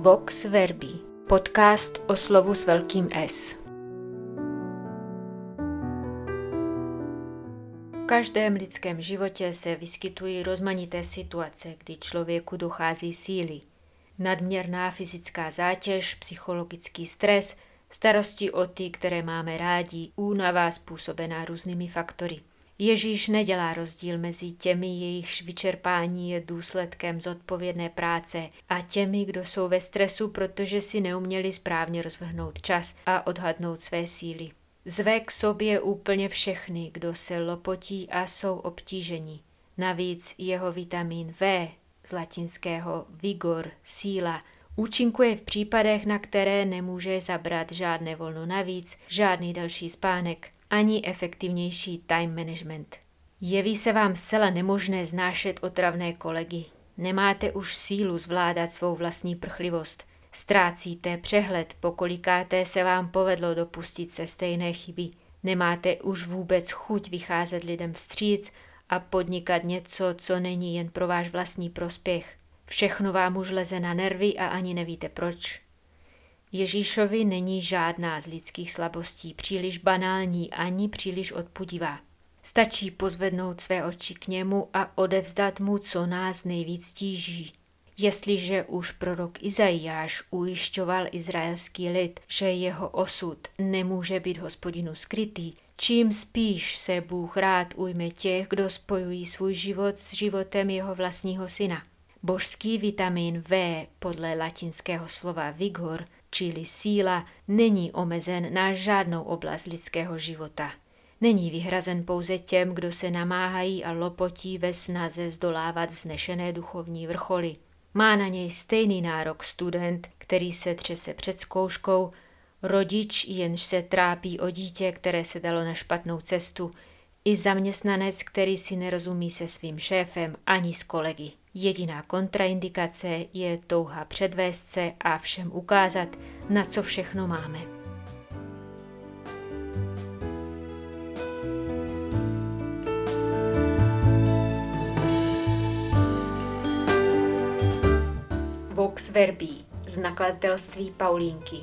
Vox Verbi, podcast o slovu s velkým S. V každém lidském životě se vyskytují rozmanité situace, kdy člověku dochází síly. Nadměrná fyzická zátěž, psychologický stres, starosti o ty, které máme rádi, únava způsobená různými faktory – Ježíš nedělá rozdíl mezi těmi, jejichž vyčerpání je důsledkem zodpovědné práce a těmi, kdo jsou ve stresu, protože si neuměli správně rozvrhnout čas a odhadnout své síly. Zve k sobě úplně všechny, kdo se lopotí a jsou obtížení. Navíc jeho vitamin V z latinského vigor, síla, účinkuje v případech, na které nemůže zabrat žádné volno navíc, žádný další spánek, ani efektivnější time management. Jeví se vám zcela nemožné znášet otravné kolegy. Nemáte už sílu zvládat svou vlastní prchlivost. Ztrácíte přehled, pokolikáté se vám povedlo dopustit se stejné chyby. Nemáte už vůbec chuť vycházet lidem vstříc a podnikat něco, co není jen pro váš vlastní prospěch. Všechno vám už leze na nervy a ani nevíte proč. Ježíšovi není žádná z lidských slabostí příliš banální ani příliš odpudivá. Stačí pozvednout své oči k němu a odevzdat mu, co nás nejvíc tíží. Jestliže už prorok Izajáš ujišťoval izraelský lid, že jeho osud nemůže být hospodinu skrytý, čím spíš se Bůh rád ujme těch, kdo spojují svůj život s životem jeho vlastního syna. Božský vitamin V podle latinského slova vigor čili síla, není omezen na žádnou oblast lidského života. Není vyhrazen pouze těm, kdo se namáhají a lopotí ve snaze zdolávat vznešené duchovní vrcholy. Má na něj stejný nárok student, který se třese před zkouškou, rodič, jenž se trápí o dítě, které se dalo na špatnou cestu, i zaměstnanec, který si nerozumí se svým šéfem ani s kolegy. Jediná kontraindikace je touha předvést se a všem ukázat, na co všechno máme. Vox Verbi z nakladatelství Paulínky